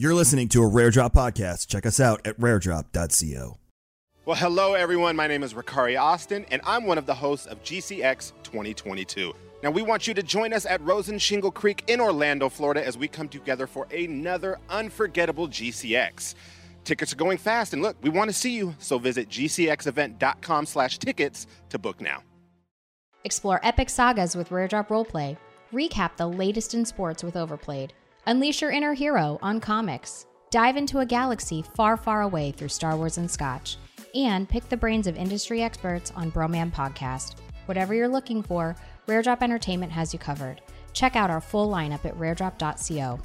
You're listening to a Rare Drop podcast. Check us out at raredrop.co. Well, hello, everyone. My name is Ricari Austin, and I'm one of the hosts of GCX 2022. Now, we want you to join us at Rosen Shingle Creek in Orlando, Florida, as we come together for another unforgettable GCX. Tickets are going fast, and look, we want to see you, so visit gcxevent.com slash tickets to book now. Explore epic sagas with Rare Drop Roleplay. Recap the latest in sports with Overplayed. Unleash your inner hero on comics. Dive into a galaxy far, far away through Star Wars and Scotch. And pick the brains of industry experts on Broman Podcast. Whatever you're looking for, Rare Drop Entertainment has you covered. Check out our full lineup at raredrop.co.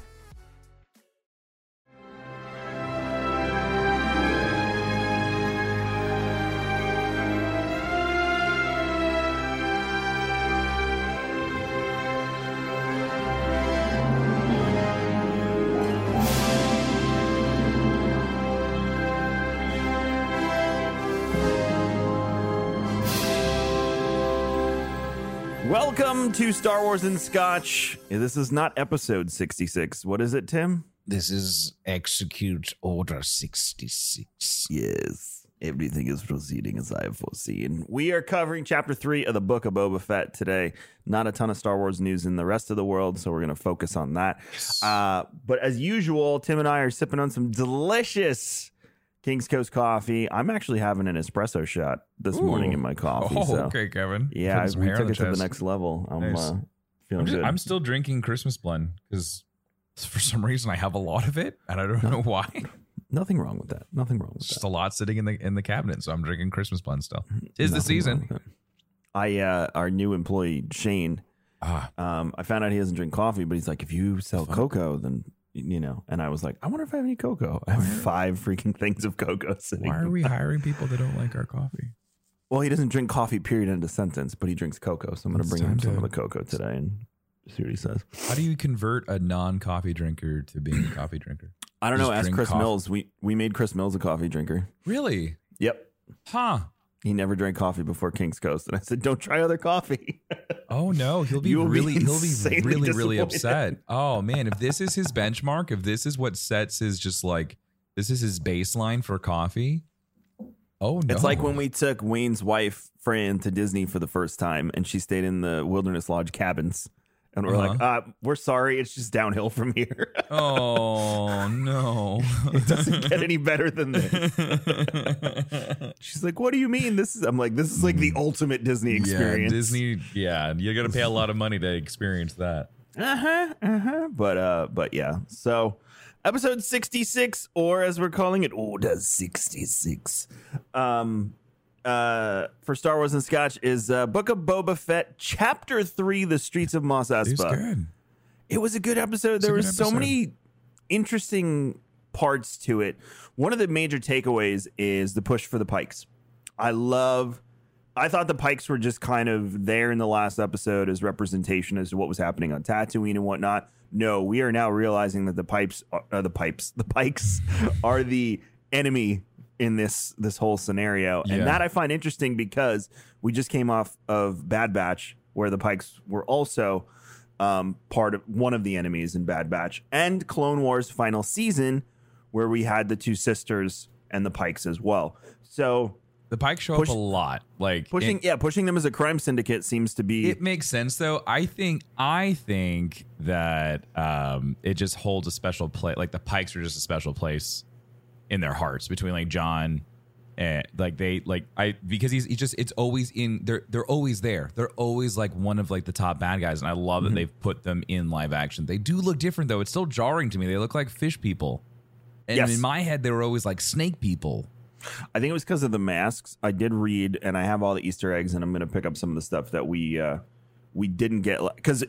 Welcome to Star Wars and Scotch. This is not episode 66. What is it, Tim? This is Execute Order 66. Yes. Everything is proceeding as I have foreseen. We are covering chapter three of the book of Boba Fett today. Not a ton of Star Wars news in the rest of the world, so we're going to focus on that. Uh, but as usual, Tim and I are sipping on some delicious King's Coast coffee. I'm actually having an espresso shot this morning in my coffee. Oh, so. okay, Kevin. Yeah, some we took it to the next level. I'm Nice. uh, feeling I'm, just- good. I'm still drinking Christmas blend because for some reason I have a lot of it and I don't know why. Nothing wrong with that. Nothing wrong with It's just that. a lot sitting in the in the cabinet, so I'm drinking Christmas blend still. Tis the season. I uh, our new employee Shane. Ah, Um, I found out he doesn't drink coffee, but he's like, if you sell cocoa, then you know. And I was like, I wonder if I have any cocoa. I have five freaking things of cocoa sitting. why are we hiring people that don't like our coffee? Well, he doesn't drink coffee. Period. End of sentence. But he drinks cocoa, so I'm going to bring him some of the cocoa today and see what he says. How do you convert a non-coffee drinker to being a coffee drinker? I don't Just know. Ask Chris coffee. Mills. We we made Chris Mills a coffee drinker. Really? Yep. Huh. He never drank coffee before King's Coast, and I said, "Don't try other coffee." Oh no, he'll be will be really he'll be really really upset. Oh man, if this is his benchmark, if this is what sets his just like this is his baseline for coffee. Oh no. It's like when we took Wayne's wife Fran to Disney for the first time, and she stayed in the Wilderness Lodge cabins, and we're like, uh, "We're sorry, it's just downhill from here. Oh no. it doesn't get any better than this." She's like, "What do you mean? This is?" I'm like, "This is like the ultimate Disney experience." Yeah, Disney, yeah, you got to pay a lot of money to experience that. Uh huh. Uh huh. But uh, but yeah. So, episode sixty six, or as we're calling it, Order sixty six. Um, uh, for Star Wars and Scotch is uh, Book of Boba Fett, Chapter Three: The Streets of Mos It was Espa. good. It was a good episode. There were so many interesting parts to it. One of the major takeaways is the push for the Pikes. I love. I thought the Pikes were just kind of there in the last episode as representation as to what was happening on Tatooine and whatnot. no, we are now realizing that the pipes, are, uh, the pipes, the pikes are the enemy in this this whole scenario, Yeah. and that I find interesting because we just came off of Bad Batch, where the pikes were also um, part of one of the enemies in Bad Batch, and Clone Wars final season, where we had the two sisters and the pikes as well. So The Pikes show Push- up a lot. Like pushing, it, yeah, pushing them as a crime syndicate seems to be it makes sense though. I think I think that um it just holds a special place. Like the Pikes are just a special place in their hearts between like John and like they like I because he's he just it's always in they're they're always there. They're always like one of like the top bad guys, and I love Mm-hmm. that they've put them in live action. They do look different though. It's still jarring to me. They look like fish people. And Yes. in my head, they were always like snake people. I think it was because of the masks. I did read, and I have all the Easter eggs, and I'm going to pick up some of the stuff that we uh, we didn't get because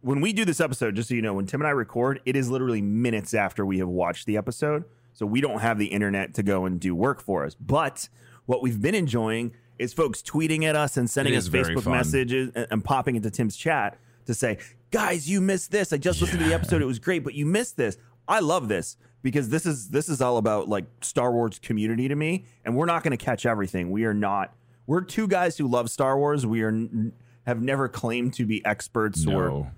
when we do this episode, just so you know, when Tim and I record, it is literally minutes after we have watched the episode, so we don't have the internet to go and do work for us. But what we've been enjoying is folks tweeting at us and sending us Facebook messages and, and popping into Tim's chat to say, "Guys, you missed this. I just listened to the episode. It was great, but you missed this. I love this." Because this is this is all about like Star Wars community to me, and we're not going to catch everything. We are not. We're two guys who love Star Wars. We are n- have never claimed to be experts or No. y-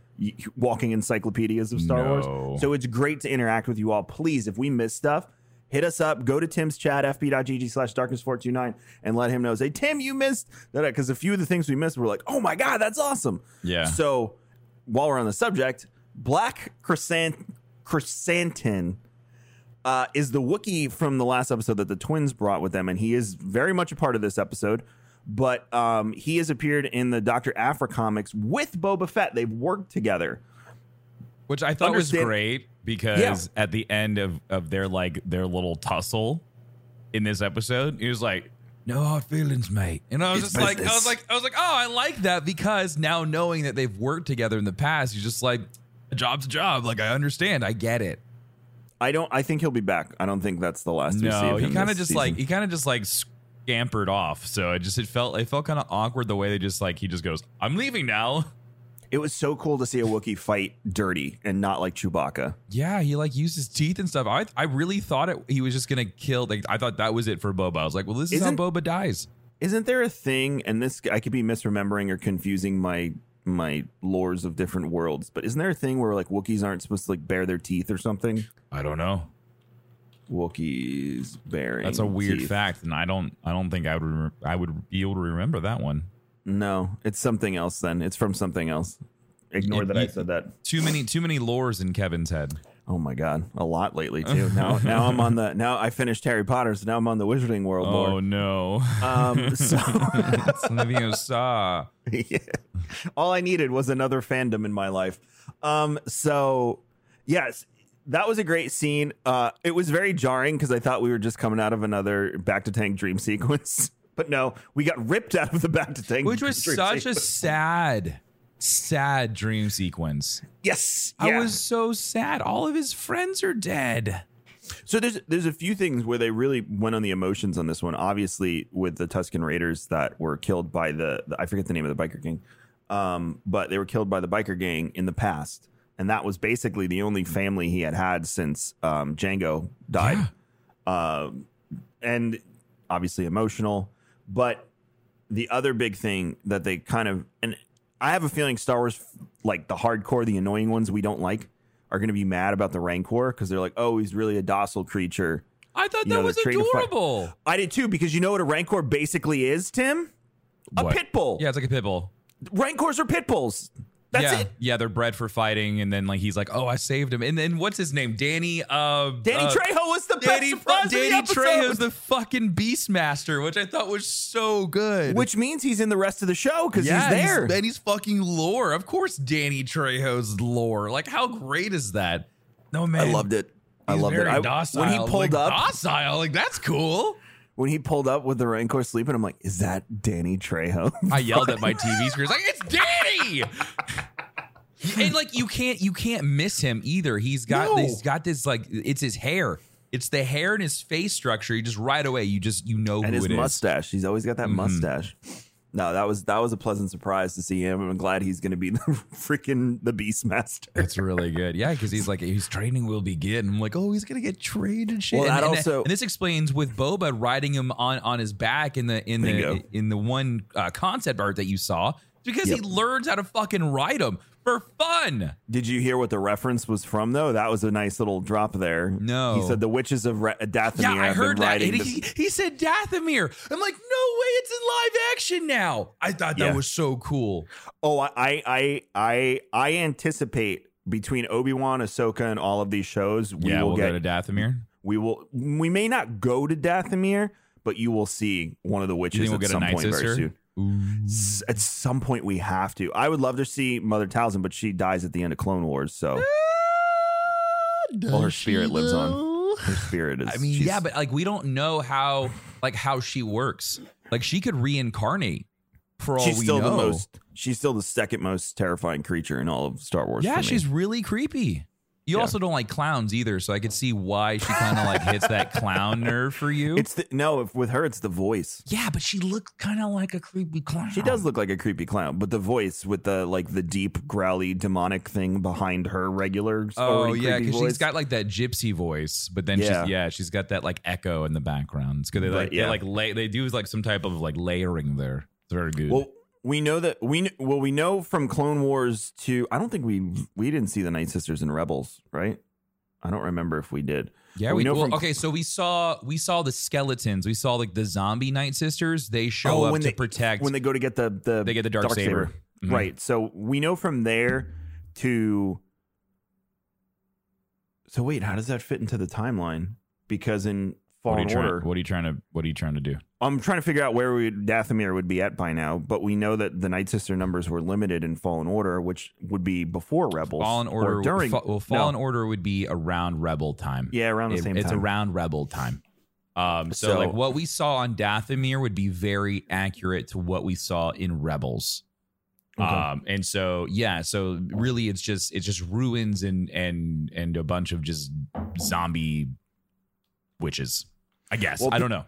walking encyclopedias of Star No. Wars. So it's great to interact with you all. Please, if we miss stuff, hit us up. Go to Tim's chat, fb.gg slash darkness429, and let him know. Say, Tim, you missed that. Because a few of the things we missed were like, oh my God, that's awesome. Yeah. So while we're on the subject, Black Chrysant- Krrsantan uh, is the Wookiee from the last episode that the twins brought with them, and he is very much a part of this episode. But um, he has appeared in the Doctor Aphra comics with Boba Fett. They've worked together. which I thought was great because Yeah. at the end of of their like their little tussle in this episode, he was like, "No hard feelings, mate," and I was It's just like, I business. was like, I was like, oh, I like that because now knowing that they've worked together in the past, you're just like, a job's a job. Like I understand, I get it. I don't. I think he'll be back. I don't think that's the last. we see No, of he kind of just like he kind of just like scampered off. So it just it felt it felt kind of awkward the way they just like he just goes, "I'm leaving now." It was so cool to see a Wookiee fight dirty and not like Chewbacca. Yeah, he like used his teeth and stuff. I I really thought it he was just gonna kill. Like I thought that was it for Boba. I was like, well, this is Isn't- how Boba dies. Isn't there a thing? And this I could be misremembering or confusing my my lores of different worlds, but isn't there a thing where like Wookiees aren't supposed to like bare their teeth or something? I don't know. Wookiees bearing. That's a weird teeth. fact, and I don't I don't think I would rem- I would be able to remember that one. No, it's something else. Then it's from something else. Ignore You- that I said that. Too many too many lores in Kevin's head. Oh my god, a lot lately too. Now, now I'm on the. Now I finished Harry Potter, so now I'm on the Wizarding World Oh lore. no! Um, so It's Leviosa. yeah. all I needed was another fandom in my life. Um, so yes, that was a great scene. Uh, it was very jarring because I thought we were just coming out of another bacta tank dream sequence, but no, we got ripped out of the bacta tank, which was such a sad, sad dream sequence. yes. I was so sad. All of his friends are dead. So there's there's a few things where they really went on the emotions on this one. Obviously, with the Tusken Raiders that were killed by the, the I forget the name of the biker gang, um, but they were killed by the biker gang in the past, and that was basically the only family he had had since um, Jango died. Um, and obviously emotional, but the other big thing that they kind of and I have a feeling Star Wars like the hardcore, the annoying ones we don't like are going to be mad about the Rancor because they're like, oh, he's really a docile creature. I thought You that know, was they're trained to fight. adorable. I did too because you know what a Rancor basically is, Tim? A What? pit bull. Yeah, it's like a pit bull. Rancors are pit bulls. That's yeah, it. yeah, they're bred for fighting, and then like he's like, "Oh, I saved him," and then what's his name? Danny. Uh, Danny uh, Trejo was the Danny, best surprise of the Danny. Trejo's the fucking Beastmaster, which I thought was so good. which means he's in the rest of the show because yeah, he's there. and he's fucking lore. Of course, Danny Trejo's lore. Like, how great is that? No man, I loved it. I He's loved it. I- docile. when he pulled like, up, docile. Like that's cool. When he pulled up with the Rancor sleeping, I'm like, is that Danny Trejo? I yelled at my TV screen. Like it's Danny. and like you can't you can't miss him either. He's got No. he's got this like it's his hair. It's the hair and his face structure. You just right away you just you know and who his it is. mustache. He's always got that Mhm. mustache. No, that was that was a pleasant surprise to see him. I'm glad he's going to be the freaking the Beastmaster. It's really good. Yeah, because he's like, his training will begin. I'm like, oh, he's gonna get trained and shit. Well, and, that and- also- and this explains with Boba riding him on on his back in the in Bingo. the in the one uh, concept art that you saw, because Yep. he learns how to fucking ride him for fun. Did you hear what the reference was from though? That was a nice little drop there. No. he said the witches of Re- Dathomir. Yeah, I heard that. He, he said, Dathomir. I'm like, no way, it's in live action now. I thought that Yeah. was so cool. Oh, I, I, I, I, anticipate between Obi Wan, Ahsoka, and all of these shows, we yeah, will we'll get. go to Dathomir. we will. We may not go to Dathomir, but you will see one of the witches we'll at get some point very soon. S- At some point, we have to. I would love to see Mother Talzin, but she dies at the end of Clone Wars, so well, her spirit lives on. Her spirit is. I mean, she's- yeah, but like we don't know how like how she works. Like she could reincarnate for all she's we still know. the most. She's still the second most terrifying creature in all of Star Wars. yeah, for me. she's really creepy. You Yeah. also don't like clowns either, so I could see why she kind of like hits that clown nerve for you. It's the no. If with her, it's the voice. yeah, but she looked kind of like a creepy clown. She does look like a creepy clown, but the voice with the like the deep growly demonic thing behind her regular. Oh yeah, because she's got like that gypsy voice, but then Yeah. she's yeah, she's got that like echo in the background. It's good. They But, like yeah. they like lay, they do like some type of like layering there. It's very good. Well, we know that we well we know from Clone Wars to I don't think we we didn't see the Night Sisters in Rebels, right? I don't remember if we did. Yeah, But we, know well, from- okay. So we saw we saw the skeletons. We saw like the zombie night sisters. They show Oh, up when to they- protect. when they go to get the the They get the Darksaber. Mhm. right? So we know from there to. So wait, how does that fit into the timeline? Because in what are, Fallen you trying, Order, what are you trying to What are you trying to do? I'm trying to figure out where we Dathomir would be at by now, but we know that the Night Sister numbers were limited in Fallen Order, which would be before Rebels. Fallen or Order. during. fa- well, Fallen no. Order would be around Rebel time. Yeah, around the It- same it's time. around Rebel time. Um, so, So- like what we saw on Dathomir would be very accurate to what we saw in Rebels. Okay. Um, and so yeah, so really it's just it's just ruins and and and a bunch of just zombie witches. I guess Well, I don't know.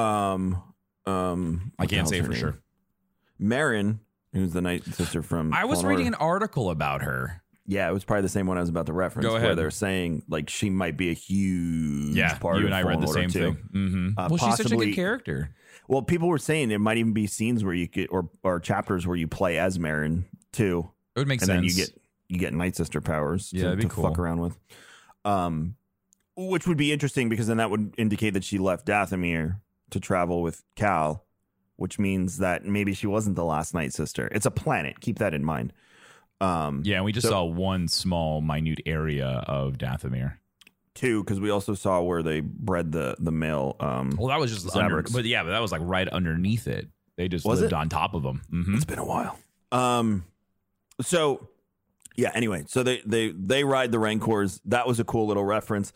Um, um, I can't say for name? sure. Marin, who's the Night Sister from. I was reading an article about her. Yeah, it was probably the same one I was about to reference. Go Where ahead. they're saying like she might be a huge part of Yeah, part you and I read the same too. thing. hmm Uh, well, she's such a good character. Well, people were saying there might even be scenes where you could or or chapters where you play as Marin too, It would make and sense. And then you get you get Night Sister powers. Yeah, to, to cool. fuck around with. Um, which would be interesting because then that would indicate that she left Dathomir to travel with Cal, which means that maybe she wasn't the last Night Sister. It's a planet. Keep that in mind. Um, yeah, and we just So- saw one small, minute area of Dathomir. Two, because we also saw where they bred the the male. Um, Well, that was just under, but yeah, but that was like right underneath it. They just Was lived it? on top of them. hmm It's been a while. Um, so yeah. Anyway, so they they they ride the Rancors. That was a cool little reference.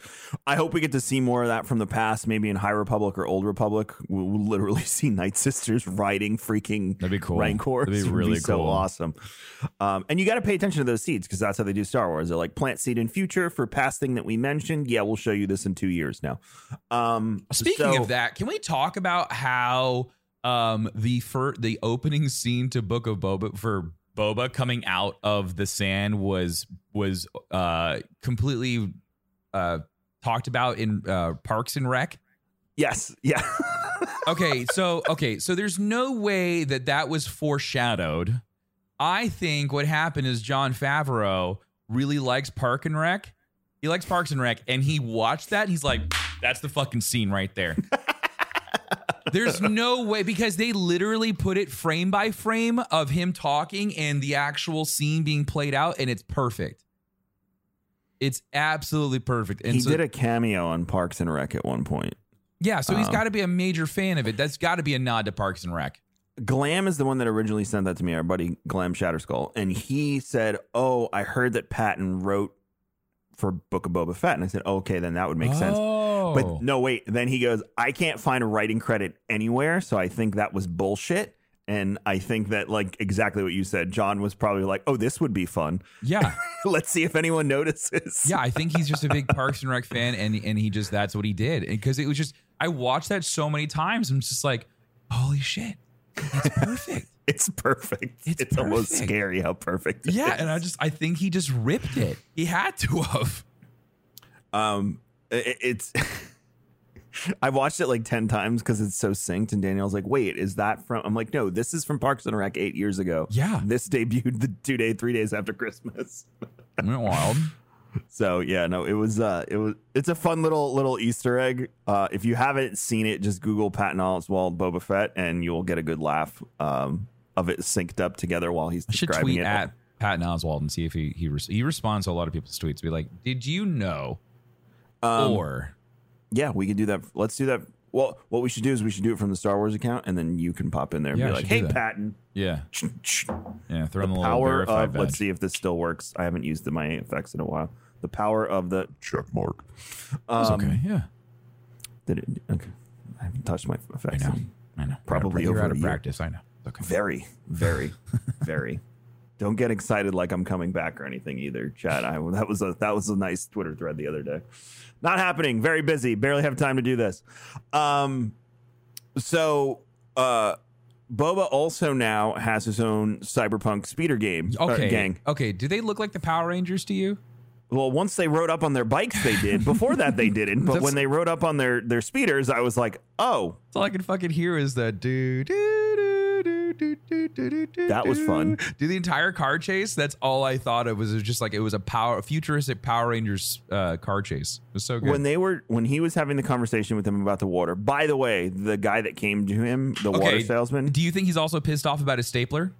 I hope we get to see more of that from the past. Maybe in High Republic or Old Republic, we'll, we'll literally see Night Sisters riding freaking That'd be cool. Rancors. That'd be It would really so awesome. Um, and you got to pay attention to those seeds because that's how they do Star Wars. They're like plant seed in future for past thing that we mentioned. Yeah, we'll show you this in two years now. Um, Speaking so- of that, can we talk about how um the fir- the opening scene to Book of Boba for Boba coming out of the sand was was uh completely uh talked about in uh Parks and Rec? yes, yeah. okay, so okay, so there's no way that that was foreshadowed. I think what happened is Jon Favreau really likes Park and Rec. He likes Parks and Rec, and he watched that. And he's like, "That's the fucking scene right there." There's no way because they literally put it frame by frame of him talking and the actual scene being played out, and it's perfect. It's absolutely perfect. And he so, did a cameo on Parks and Rec at one point. yeah, so he's um, got to be a major fan of it. That's got to be a nod to Parks and Rec. Glam is the one that originally sent that to me, our buddy Glam Shatterskull. And he said, Oh, I heard that Patton wrote for Book of Boba Fett. And I said, Okay, then that would make sense. Oh. But no, wait. Then he goes, I can't find a writing credit anywhere. So I think that was bullshit. And I think that, like, exactly what you said, Jon was probably like, Oh, this would be fun. yeah, Let's see if anyone notices. yeah. I think he's just a big Parks and Rec fan, and and he just that's what he did because it was just I watched that so many times. I'm just like, holy shit, It's perfect. It's perfect. It's, It's almost scary how perfect. it yeah, is. and I just I think he just ripped it. He had to have. um, it, it's. I watched it like ten times because it's so synced, and Danielle's like, "Wait, is that from?" I'm like, "No, this is from Parks and Rec eight years ago." Yeah. this debuted the two day, three days after Christmas. Went wild. So yeah, no, it was uh it was it's a fun little little Easter egg. Uh if you haven't seen it, just Google Patton Oswalt Boba Fett and you'll get a good laugh um of it synced up together while he's I should describing tweet it. at Patton Oswalt and see if he he res- he responds to a lot of people's tweets. Be like, did you know? Um, or yeah, we can do that. Let's do that. Well, what we should do is we should do it from the Star Wars account and then you can pop in there and Yeah, be I like, should do "Hey that. Patton, yeah, yeah, throw in the, little power verified of let's see if this still works. I haven't used the my effects in a while. The power of the check mark. It's Um, okay. Yeah, Did it okay. I haven't touched my effects. I effects. know. I know. Probably you're over out a of year. practice. I know. It's okay. Very, very, very. Don't get excited like I'm coming back or anything either, Chad. I that was a that was a nice Twitter thread the other day. Not happening. Very busy. Barely have time to do this. Um, so uh, Boba also now has his own cyberpunk speeder game uh, Okay, gang. okay. Do they look like the Power Rangers to you? Well, once they rode up on their bikes, they did. Before that, they didn't. But when they rode up on their their speeders, I was like, oh, That's all I can fucking hear is the do do do That was fun. Do the entire car chase. That's all I thought of was it was just like it was a power a futuristic Power Rangers uh, car chase. It was so good. when they were when he was having the conversation with him about the water. By the way, the guy that came to him, the water salesman. Do you think he's also pissed off about his stapler?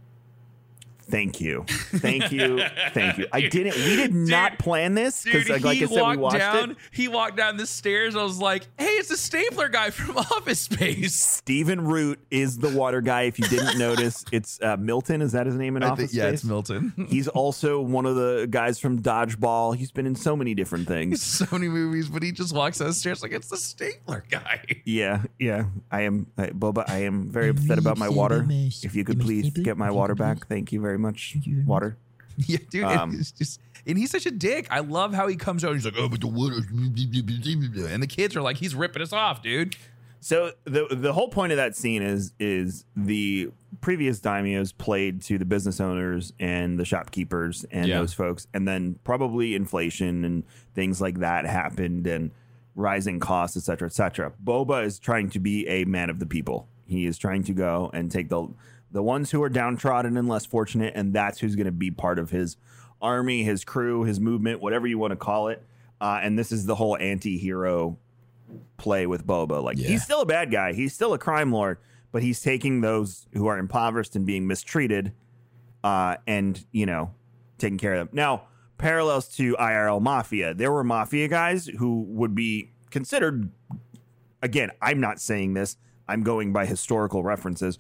Thank you, thank you, thank you. I didn't. We did not plan this because, like, like I said, we watched down. it. He walked down the stairs. I was like, "Hey, it's the stapler guy from Office Space." Stephen Root is the water guy. If you didn't notice, it's uh, Milton. Is that his name in I Office think- yeah, it's Milton. He's also one of the guys from Dodgeball. He's been in so many different things. so many movies, but he just walks down the stairs like it's the stapler guy. Yeah, yeah. I am, I, Boba. I am very upset about my water. If you could please get my water back, thank you very much. Water. Yeah, dude, Um, it's just and he's such a dick. I love how he comes out. and He's like, "Oh, but the water," and the kids are like, "He's ripping us off, dude." So the the whole point of that scene is is the previous daimyos played to the business owners and the shopkeepers and Yeah. those folks, and then probably inflation and things like that happened and rising costs, et cetera, et cetera. Boba is trying to be a man of the people. He is trying to go and take the the ones who are downtrodden and less fortunate, and that's who's going to be part of his army, his crew, his movement, whatever you want to call it. Uh, and this is the whole anti-hero play with Boba. Like Yeah. he's still a bad guy. He's still a crime lord, but he's taking those who are impoverished and being mistreated, uh, and you know, taking care of them. Now, parallels to IRL Mafia, there were mafia guys who would be considered. Again, I'm not saying this. I'm going by historical references.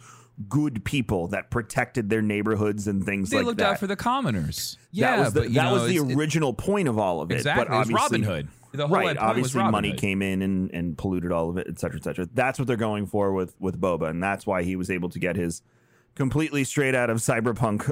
Good people that protected their neighborhoods and things They like looked out for the commoners. Yeah, that was the, but that know, was the it's- it- original point of all of it. Exactly, But obviously, Robin Hood. The whole right. Obviously, money Hood. came in and, and polluted all of it, et cetera, et cetera. That's what they're going for with with Boba, and that's why he was able to get his completely straight out of cyberpunk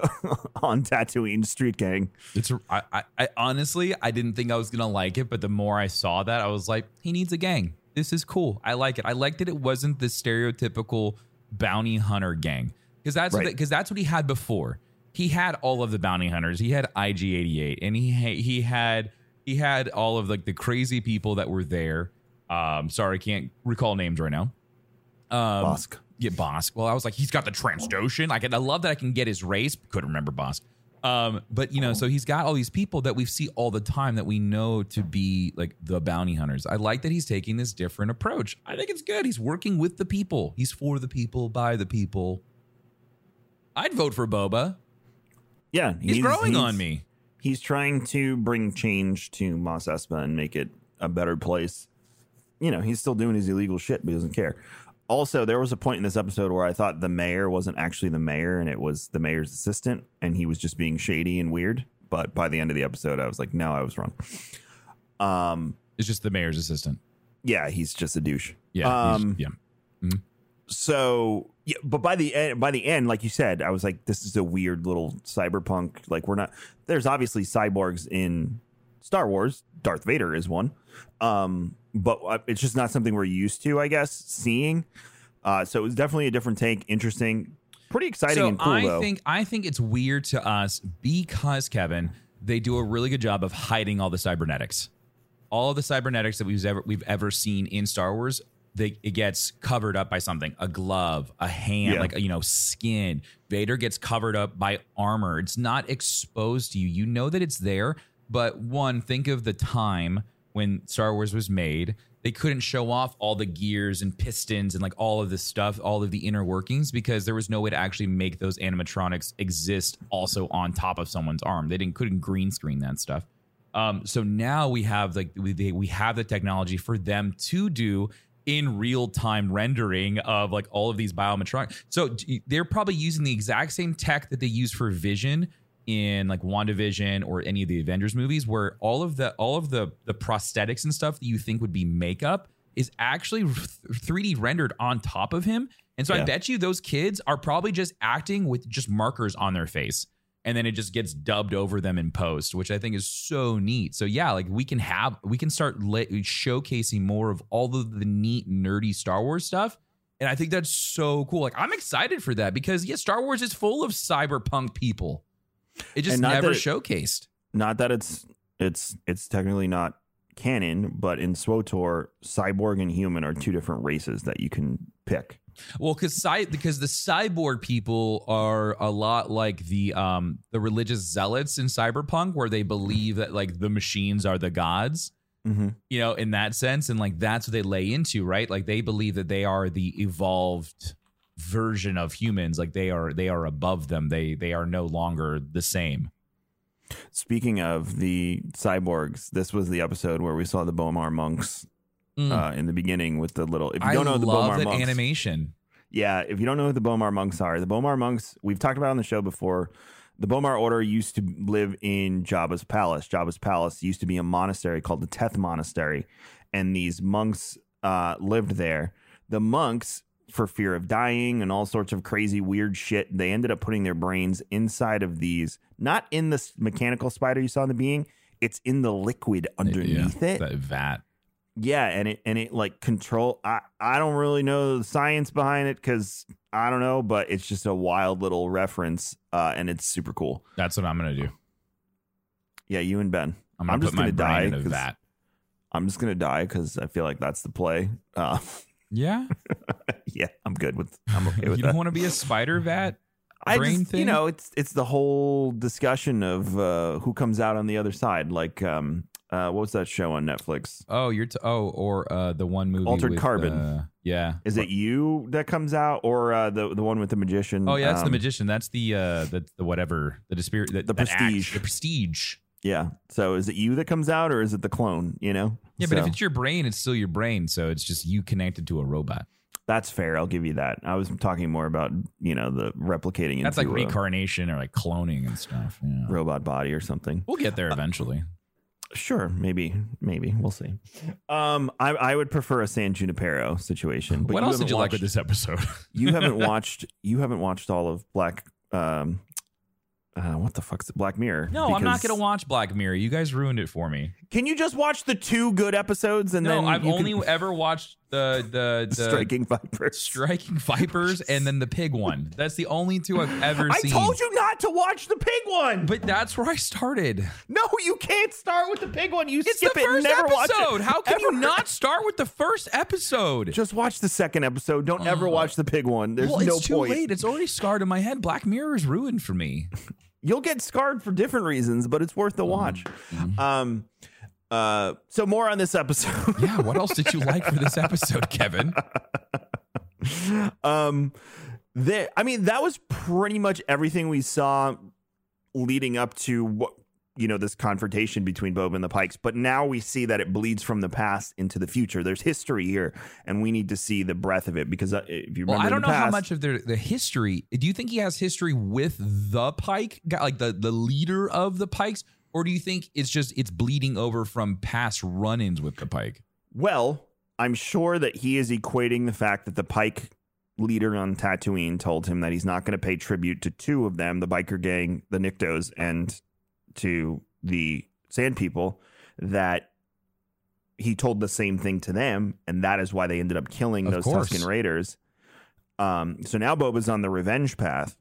on Tatooine street gang. It's I, I, I honestly I didn't think I was gonna like it, but the more I saw that, I was like, he needs a gang. This is cool. I like it. I liked that it wasn't the stereotypical bounty hunter gang because that's Right. because that's what he had before. He had all of the bounty hunters. He had IG88, and he he had he had all of like the crazy people that were there. Um, sorry, I can't recall names right now. Um, Bosk. Yeah, Bosk. Well, I was like, he's got the Trandoshan. I can, I love that I can get his race. Couldn't remember Bosk. Um, but you know, so he's got all these people that we see all the time that we know to be like the bounty hunters. I like that he's taking this different approach. I think it's good. He's working with the people. He's for the people, by the people. I'd vote for Boba. Yeah, He's, growing on me. He's trying to bring change to Mos Espa and make it a better place. You know, he's still doing his illegal shit, but he doesn't care. Also, there was a point in this episode where I thought the mayor wasn't actually the mayor and it was the mayor's assistant, and he was just being shady and weird. But by the end of the episode, I was like, no, I was wrong. Um, It's just the mayor's assistant. yeah, he's just a douche. Yeah, Um, yeah. so yeah, but by the end, by the end, like you said, I was like, this is a weird little cyberpunk. Like we're not. There's obviously cyborgs in Star Wars. Darth Vader is one, um, but uh, it's just not something we're used to. I guess seeing. Uh, so it was definitely a different take. Interesting. pretty exciting so and cool I though. think I think it's weird to us because Kevin, they do a really good job of hiding all the cybernetics. All the cybernetics that we've ever we've ever seen in Star Wars, they it gets covered up by something, a glove, a hand, Yeah. like you know, skin. Vader gets covered up by armor. It's not exposed to you. You know that it's there, but one, think of the time when Star Wars was made. They couldn't show off all the gears and pistons and like all of this stuff, all of the inner workings, because there was no way to actually make those animatronics exist also on top of someone's arm. They didn't couldn't green screen that stuff. Um, so now we have like we we have the technology for them to do in real time rendering of like all of these biometronics. So they're probably using the exact same tech that they use for Vision in like WandaVision or any of the Avengers movies, where all of the all of the the prosthetics and stuff that you think would be makeup is actually 3D rendered on top of him. And so I bet you those kids are probably just acting with just markers on their face and then it just gets dubbed over them in post, which I think is so neat. So yeah, like we can have we can start showcasing more of all of the neat nerdy Star Wars stuff. And I think that's so cool. Like I'm excited for that because yeah, Star Wars is full of cyberpunk people. It just never it- showcased. not that it's it's it's technically not canon, but in SWOTOR, cyborg and human are two different races that you can pick. Well, because cy- because the cyborg people are a lot like the um the religious zealots in cyberpunk, where they believe that like the machines are the gods. Mm-hmm. you know, in that sense. And like that's what they lay into, right? Like they believe that they are the evolved version of humans. Like they are they are above them. They they are no longer the same. Speaking of the cyborgs, this was the episode where we saw the B'omarr monks uh, in the beginning with the little. If you Mm. I don't know the love B'omarr that monks, animation. Yeah, if you don't know who the B'omarr monks are, the B'omarr monks we've talked about on the show before. The B'omarr Order used to live in Jabba's palace. Jabba's palace used to be a monastery called the Teth Monastery, and these monks uh, lived there. The monks, for fear of dying and all sorts of crazy weird shit, they ended up putting their brains inside of these, not in the mechanical spider you saw in the being. It's in the liquid underneath Yeah, it That vat. yeah and it and it like control i i don't really know the science behind it because i don't know but it's just a wild little reference uh and it's super cool That's what I'm gonna do. yeah you and ben I'm gonna I'm just gonna die in a vat. i'm just gonna die because i feel like that's the play uh Yeah. yeah i'm good with i'm okay with. you don't that want to be a spider vat I brain just, thing? you know it's it's the whole discussion of uh who comes out on the other side like um uh what was that show on netflix Oh, you're t- oh, or uh the one movie Altered with, Carbon. uh, yeah. is it you that comes out or uh the the one with the magician Oh yeah, that's the Um, magician. That's the uh the, the whatever the spirit the, The that act, Prestige. the prestige. Yeah. So is it you that comes out or is it the clone? You know? Yeah, but if it's your brain, it's still your brain. So it's just you connected to a robot. that's fair. I'll give you that. I was talking more about, you know, the replicating That's like reincarnation or like cloning and stuff. Yeah. robot body or something. We'll get there eventually. Sure. Maybe. Maybe. We'll see. Um, I, I would prefer a San Junipero situation. But what else did you like with this episode? you haven't watched you haven't watched all of Black um uh, what the fuck's it? Black Mirror? no, I'm not going to watch Black Mirror. You guys ruined it for me. Can you just watch the two good episodes and No, then I've you only can- ever watched the the, the Striking Vipers? Striking Vipers and then the pig one. That's the only two I've ever I seen. I told you not to watch the pig one. But that's where I started. No, you can't start with the pig one. You It's skip the it. first never watch it. episode. How can you not start with the first episode? Just watch the second episode. Don't ever watch the pig one. There's Uh, well, no it's too point. late. It's already scarred in my head. Black Mirror is ruined for me. You'll get scarred for different reasons, but it's worth the watch. Mm-hmm. Um, uh, so more on this episode. Yeah, what else did you like for this episode, Kevin? um, I mean, that was pretty much everything we saw leading up to what you know this confrontation between Boba and the Pikes. But now we see that it bleeds from the past into the future. There's history here, and we need to see the breadth of it because uh, if you remember, Well, I don't know how much of the the history. Do you think he has history with the Pike, like the the leader of the Pikes, or do you think it's just it's bleeding over from past run-ins with the Pike? Well, I'm sure that he is equating the fact that the Pike leader on Tatooine told him that he's not going to pay tribute to two of them, the biker gang, the Niktos, and to the Sand People, that he told the same thing to them, and that is why they ended up killing Of those course. Tusken Raiders. Um, so now Boba's on the revenge path.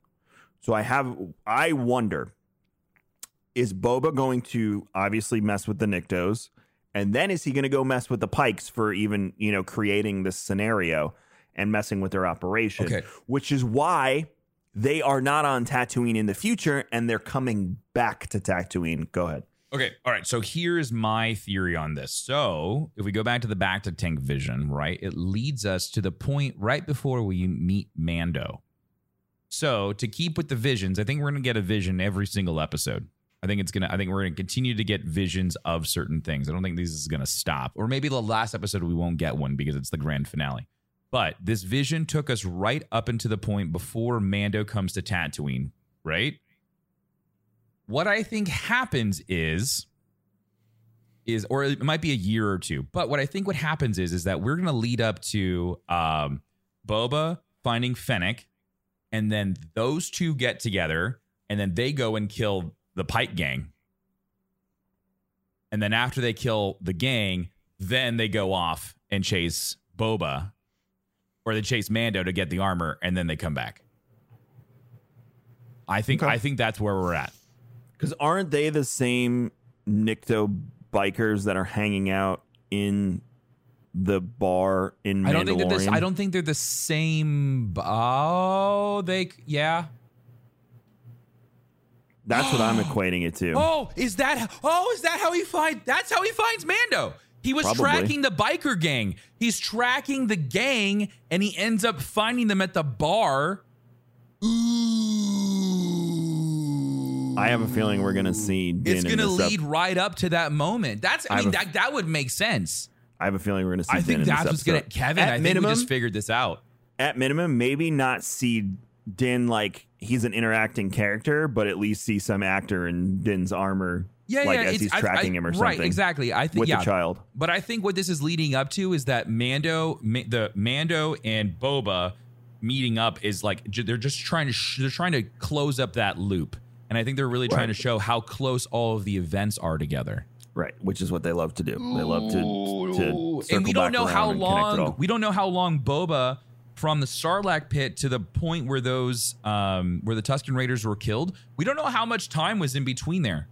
So I have, I wonder, is Boba going to obviously mess with the Niktos? And then is he going to go mess with the Pikes for even, you know, creating this scenario and messing with their operation? Okay. Which is why they are not on Tatooine in the future and they're coming back to Tatooine. Go ahead. Okay. All right. So here's my theory on this. So if we go back to the bacta tank vision, right, it leads us to the point right before we meet Mando. So to keep with the visions, I think we're going to get a vision every single episode. I think it's gonna. I think we're gonna continue to get visions of certain things. I don't think this is gonna stop. Or maybe the last episode we won't get one because it's the grand finale. But this vision took us right up into the point before Mando comes to Tatooine, right? What I think happens is is or it might be a year or two. But what I think what happens is is that we're going to lead up to um Boba finding Fennec and then those two get together and then they go and kill the Pike gang. And then after they kill the gang, then they go off and chase Boba or they chase Mando to get the armor and then they come back. I think Okay. I think that's where we're at. Because aren't they the same Nikto bikers that are hanging out in the bar in Mandalorian? I don't think they're this. I don't think they're the same. Oh, they yeah. That's what I'm equating it to. Oh, is that? Oh, is that how he find? That's how he finds Mando. He was Probably. tracking the biker gang. He's tracking the gang, and he ends up finding them at the bar. Ooh. I have a feeling we're gonna see. Din It's this ep- lead right up to that moment. That's. I, I mean, a- that that would make sense. I have a feeling we're gonna see. I Din think in this that's what's gonna. Kevin, At I think minimum, we just figured this out. at minimum, maybe not see Din like he's an interacting character, but at least see some actor in Din's armor. Yeah, like yeah, as he's tracking I- him or something. Right, exactly. I think with yeah. the child. But I think what this is leading up to is that Mando, Ma- the Mando and Boba meeting up is like j- they're just trying to sh- they're trying to close up that loop, and I think they're really trying to show how close all of the events are together. Right, which is what they love to do. They love to to circle and we don't back know how around and connect it long we don't know how long Boba from the Sarlacc pit to the point where those um where the Tusken Raiders were killed. We don't know how much time was in between there.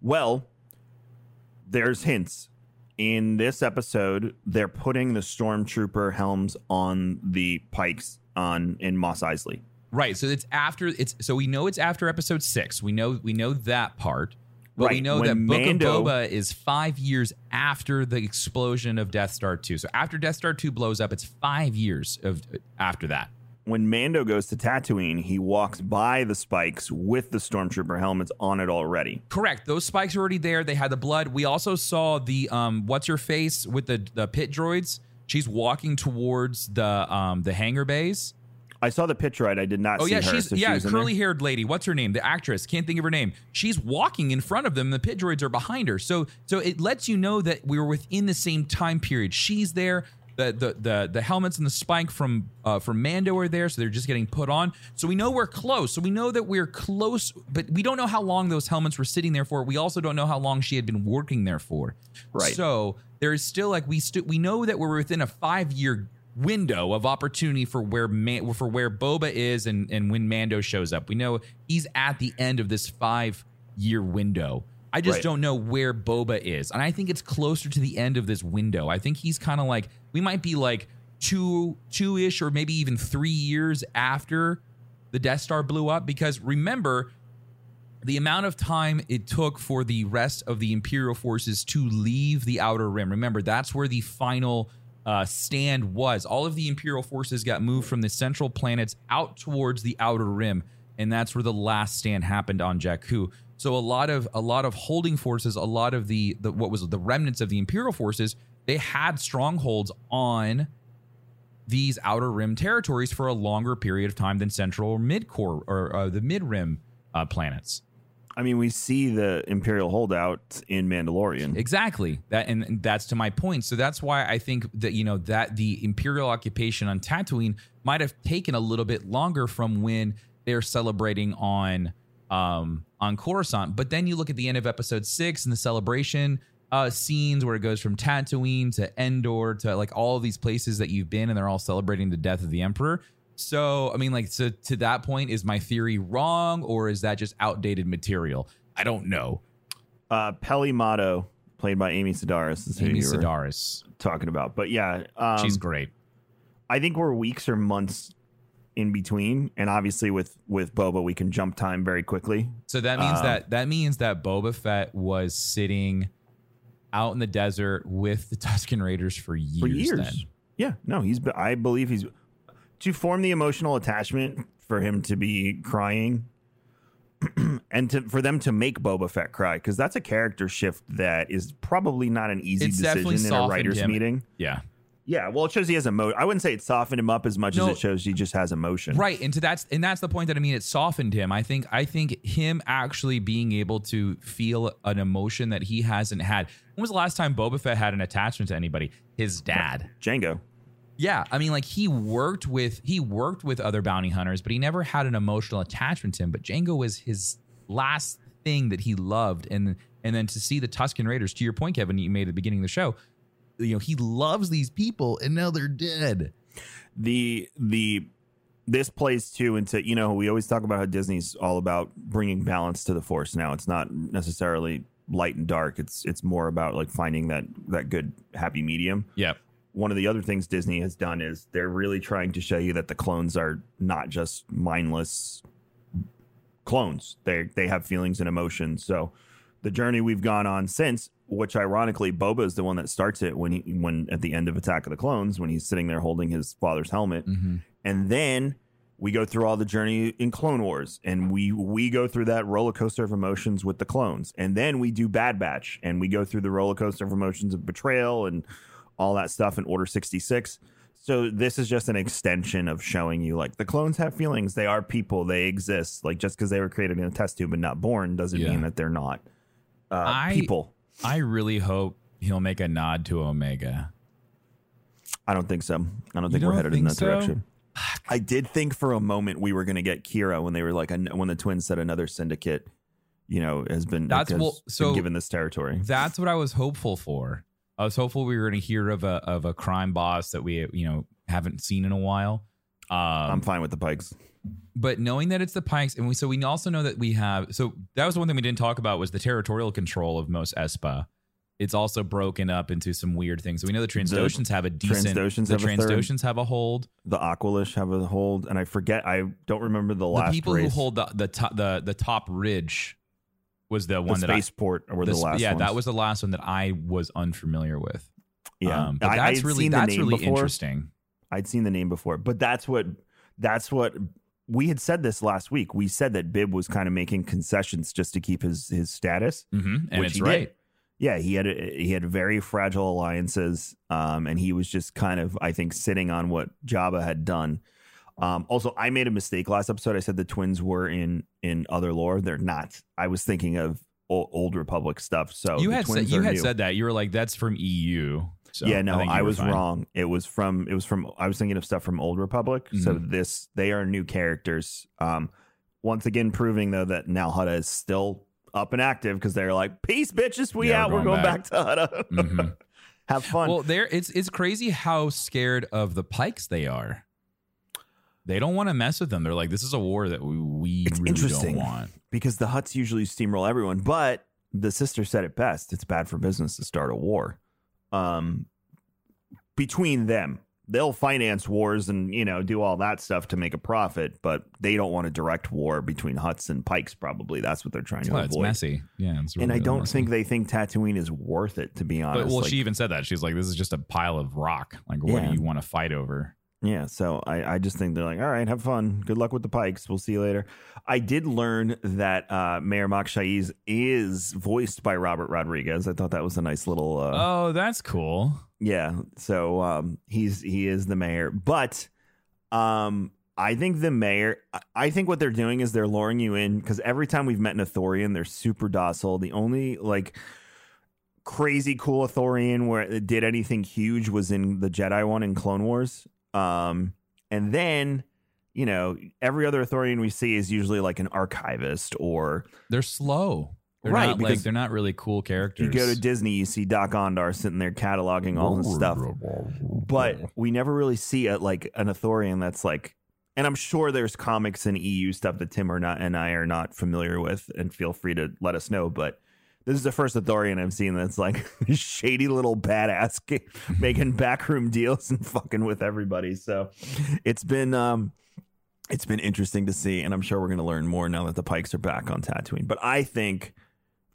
Well, there's hints. In this episode, they're putting the stormtrooper helms on the pikes on in Mos Eisley. Right. So it's after it's so we know it's after episode six. We know we know that part. But we know When that Book Mando- of Boba is five years after the explosion of Death Star 2. So after Death Star 2 blows up, it's five years of after that. When Mando goes to Tatooine, he walks by the spikes with the stormtrooper helmets on it already. Correct. Those spikes are already there. They had the blood. We also saw the um what's her face with the the pit droids. She's walking towards the um the hangar bays. I saw the picture right. I did not Oh see yeah, her. she's so yeah, there? curly haired lady. What's her name? The actress. Can't think of her name. She's walking in front of them. The pit droids are behind her. So so it lets you know that we were within the same time period. She's there. The the the, the helmets and the spike from uh, from Mando are there, so they're just getting put on. So we know we're close. So we know that we're close, but we don't know how long those helmets were sitting there for. We also don't know how long she had been working there for. Right. So there is still like we st- we know that we're within a five year window of opportunity for where Man- for where Boba is and and when Mando shows up. We know he's at the end of this five year window. I just Right. don't know where Boba is, and I think it's closer to the end of this window. I think he's kind of like we might be like two two ish or maybe even three years after the Death Star blew up. Because remember, the amount of time it took for the rest of the Imperial forces to leave the Outer Rim. Remember, that's where the final uh, stand was. All of the Imperial forces got moved from the central planets out towards the Outer Rim, and that's where the last stand happened on Jakku. So a lot of a lot of holding forces, a lot of the, the what was the remnants of the Imperial forces, they had strongholds on these outer rim territories for a longer period of time than central or mid core or uh, the mid rim uh, planets. I mean, we see the Imperial holdout in Mandalorian. Exactly. That and, and that's to my point. So that's why I think that you know that the imperial occupation on Tatooine might have taken a little bit longer from when they're celebrating on um on Coruscant. But then you look at the end of episode 6 and the celebration uh scenes where it goes from Tatooine to Endor to like all of these places that you've been and they're all celebrating the death of the emperor. So, I mean, like, so to that point, is my theory wrong or is that just outdated material? I don't know. Uh, Peli Motto, played by Amy Sedaris, is who Amy were Sedaris. talking about. But yeah, um, She's great. I think we're weeks or months in between, and obviously with with Boba, we can jump time very quickly. So that means um, that that means that Boba Fett was sitting out in the desert with the Tusken Raiders for years. for years. Then. Yeah, no, he's. I believe he's to form the emotional attachment for him to be crying, and to for them to make Boba Fett cry because that's a character shift that is probably not an easy It's decision in a writers him. meeting. Yeah. Yeah, well, it shows he has emotion. I wouldn't say it softened him up as much No. as it shows he just has emotion. Right, and to that's and that's the point that I mean. It softened him. I think. I think him actually being able to feel an emotion that he hasn't had. When was the last time Boba Fett had an attachment to anybody? His dad. Jango. Yeah, I mean, like he worked with he worked with other bounty hunters, but he never had an emotional attachment to him. But Jango was his last thing that he loved, and and then to see the Tusken Raiders. To your point, Kevin, you made at the beginning of the show. You know, he loves these people, and now they're dead. the the this plays too into you know we always talk about how Disney's all about bringing balance to the force. Now it's not necessarily light and dark. It's it's more about like finding that that good happy medium. Yep. One of the other things Disney has done is they're really trying to show you that the clones are not just mindless clones. They they have feelings and emotions. So the journey we've gone on since, which ironically Boba is the one that starts it when he when at the end of Attack of the Clones when he's sitting there holding his father's helmet, mm-hmm. and then we go through all the journey in Clone Wars, and we we go through that roller coaster of emotions with the clones, and then we do Bad Batch, and we go through the roller coaster of emotions of betrayal and all that stuff in Order sixty six. So this is just an extension of showing you like the clones have feelings. They are people. They exist. Like just because they were created in a test tube and not born doesn't Yeah. mean that they're not uh, I- people. I really hope he'll make a nod to Omega. I don't think so. I don't think we're don't headed in that so? direction. I did think for a moment we were going to get Qi'ra when they were like when the twins said another syndicate, you know, has been That's- has well, so given this territory. That's what I was hopeful for. I was hopeful we were going to hear of a of a crime boss that we you know haven't seen in a while. Um, I'm fine with the Pikes. But knowing that it's the Pikes, and we so we also know that we have. So that was one thing we didn't talk about was the territorial control of Mos Espa. It's also broken up into some weird things. So we know the Trandoshans have a decent. The have a third. Trandoshans have a hold. The Aqualish have a hold, and I forget. I don't remember the last the people race. who hold the the top the the top ridge was the the one that I, spaceport or the, the last. yeah ones. that was the last one that I was unfamiliar with. yeah. Um, but I- I that's really that's really before. interesting. I'd seen the name before, but that's what that's what we had said this last week. We said that Bib was kind of making concessions just to keep his his status. hmm And which he did. Yeah, he had he had very fragile alliances, um, and he was just kind of, I think, sitting on what Jabba had done. Um, also, I made a mistake last episode. I said the twins were in in other lore. They're not. I was thinking of old, old Republic stuff. So you had said, you had new. said that you were like that's from EU. So yeah, no, you I, was fine. wrong. It was from it was from I was thinking of stuff from Old Republic. So Mhm. this they are new characters. Um once again proving though that now Hutta is still up and active because they're like, Peace bitches, we Yeah, out. we're going going back, to Hutta. Mhm. Have fun. Well, there it's it's crazy how scared of the Pikes they are. They don't want to mess with them. They're like, this is a war that we, we It's really interesting. don't want. because the Hutts usually steamroll everyone, but the sister said it best. It's bad for business to start a war. Um between them. They'll finance wars and, you know, do all that stuff to make a profit, but they don't want a direct war between Hutts and Pikes, probably. That's what they're trying to Well, it's avoid. messy. Yeah, it's really, and I don't messy. think they think Tatooine is worth it, to be honest. But well, Like, she even said that she's like, "This is just a pile of rock. Like, what Yeah. do you want to fight over?" Yeah, so I, I just think they're like, all right, have fun. Good luck with the Pikes. We'll see you later. I did learn that uh, Mayor Mok Shaiz is voiced by Robert Rodriguez. I thought that was a nice little. Uh, Oh, that's cool. Yeah, so um, he's he is the mayor, but um, I think the mayor. I- I think what they're doing is they're luring you in because every time we've met an Ithorian, they're super docile. The only like crazy cool Ithorian where it did anything huge was in the Jedi one in Clone Wars, um, and then. You know, every other Ithorian we see is usually like an archivist or They're slow. They're Right, not like because they're not really cool characters. You go to Disney, you see Dok-Ondar sitting there cataloging all his stuff, but we never really see a, like an Ithorian that's like and I'm sure there's comics and EU stuff that Tim or not and I are not familiar with, and feel free to let us know. But this is the first Ithorian I've seen that's like shady little badass making backroom deals and fucking with everybody. So it's been um it's been interesting to see, and I'm sure we're gonna learn more now that the Pikes are back on Tatooine. But I think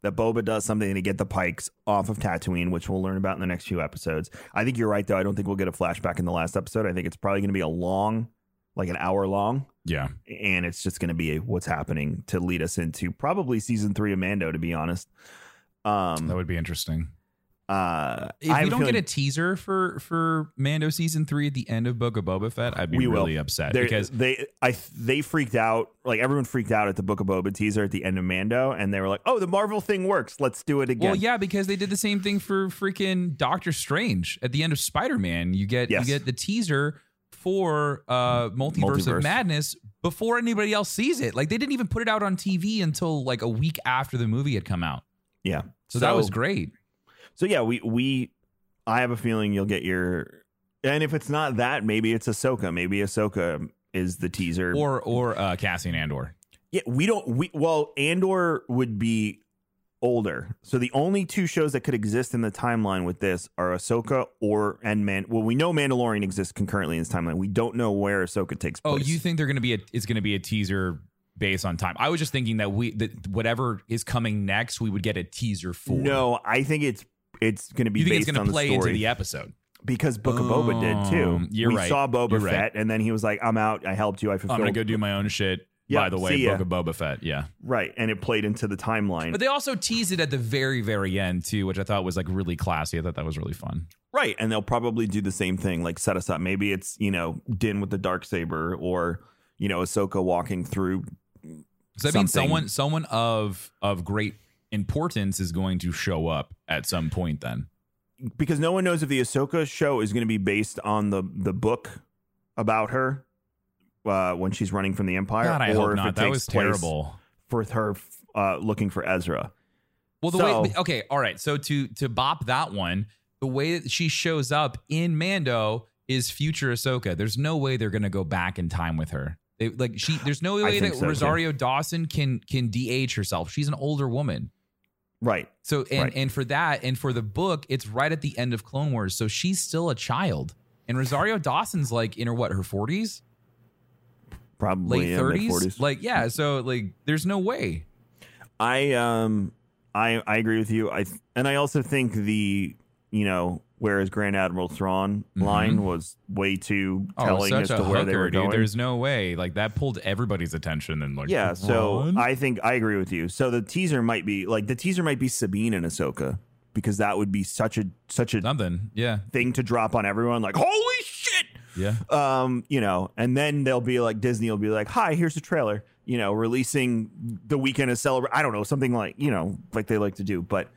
that Boba does something to get the Pikes off of Tatooine, which we'll learn about in the next few episodes. I think you're right, though. I don't think we'll get a flashback in the last episode. I think it's probably going to be a long, like an hour long, Yeah. and it's just going to be what's happening to lead us into probably season three of Mando, to be honest. Um, That would be interesting. uh, If I we don't feeling- get a teaser for for Mando season three at the end of Book of Boba Fett, I'd be we will. really upset They're- because they I they freaked out like everyone freaked out at the Book of Boba teaser at the end of Mando, and they were like, "Oh, the Marvel thing works. Let's do it again." Well, yeah, because they did the same thing for freaking Doctor Strange at the end of Spider Man. You get Yes. you get the teaser for uh Multiverse, Multiverse. of Madness before anybody else sees it. Like they didn't even put it out on TV until like a week after the movie had come out. yeah. So, that was great. So yeah, we we I have a feeling you'll get your and if it's not that, maybe it's Ahsoka. Maybe Ahsoka is the teaser. Or or uh Cassian Andor. yeah, we don't we well, Andor would be older. So the only two shows that could exist in the timeline with this are Ahsoka or and Man well, we know Mandalorian exists concurrently in this timeline. We don't know where Ahsoka takes place. Oh, you think they're gonna be a it's gonna be a teaser based on time. I was just thinking that we that whatever is coming next, we would get a teaser for. No, I think it's it's going to be You think based it's gonna on play the into the episode? because Book of Boba did too. Um, you're we right. saw Boba You're Fett, right. and then he was like, "I'm out. I helped you. I fulfilled." I'm gonna go do my own shit. Yeah, by the way. Book of Boba Fett. Yeah. right, and it played into the timeline. But they also teased it at the very, very end too, which I thought was like really classy. I thought that was really fun. right, and they'll probably do the same thing, like set us up. Maybe it's you know Din with the dark saber, or you know Ahsoka walking through. So that means Something. someone, someone of of great importance is going to show up at some point. Then Because no one knows if the Ahsoka show is going to be based on the the book about her uh, when she's running from the Empire, God, I or hope if not. it That takes was place terrible. for her uh, looking for Ezra. Well, the So- way okay, all right. So to to bop that one, the way that she shows up in Mando is future Ahsoka. There's no way they're gonna go back in time with her. They, like she, there's no way think that so, too. Rosario Dawson can can de-age herself. She's an older woman. Right. So and Right. and for that and for the book, it's right at the end of Clone Wars. So she's still a child. And Rosario Dawson's like in her what, her 40s? Probably Late 30s? mid-40s. Like yeah, so like there's no way. I um I I agree with you. I th- and I also think the you know whereas Grand Admiral Thrawn line was way too telling oh, as to where they were dude. going. There's no way. Like that pulled everybody's attention and like yeah, so? I think I agree with you. So the teaser might be like the teaser might be Sabine and Ahsoka because that would be such a such a something. Yeah. thing to drop on everyone. Like holy shit! Yeah. um, you know, and then they'll be like Disney will be like, "Hi, here's a trailer." You know, releasing the weekend of celebrate. I don't know, something like you know, like they like to do. But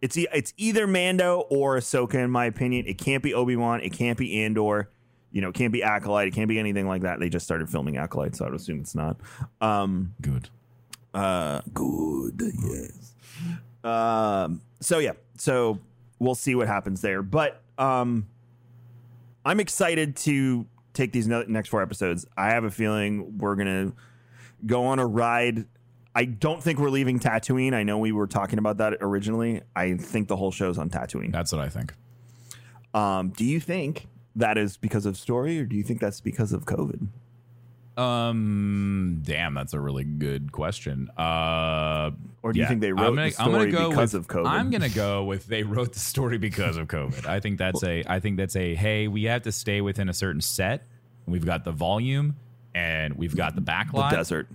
it's e- it's either Mando or Ahsoka, in my opinion. It can't be Obi Wan. It can't be Andor. You know, it can't be Acolyte. It can't be anything like that. They just started filming Acolyte, so I would assume it's not. Um, Good. uh, good, yes. Um, so yeah, so we'll see what happens there. But um, I'm excited to take these next four episodes. I have a feeling we're gonna go on a ride. I don't think we're leaving Tatooine. I know we were talking about that originally. I think the whole show's on Tatooine. That's what I think. Um, do you think that is because of story, or do you think that's because of COVID? Um damn, that's a really good question. Uh Or do you think they wrote I'm gonna, the story go because with, of COVID? I'm gonna go with they wrote the story because of COVID. I think that's a I think that's a hey, we have to stay within a certain set. We've got the volume and we've got the the backlot. desert.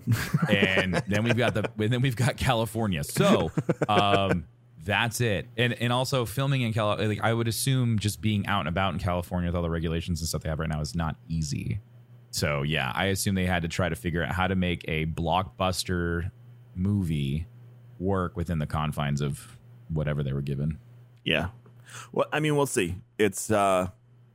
and then we've got the and then we've got California. So um, that's it. And and also filming in California, like I would assume just being out and about in California with all the regulations and stuff they have right now is not easy. So yeah, I assume they had to try to figure out how to make a blockbuster movie work within the confines of whatever they were given. yeah. Well, I mean, we'll see. It's uh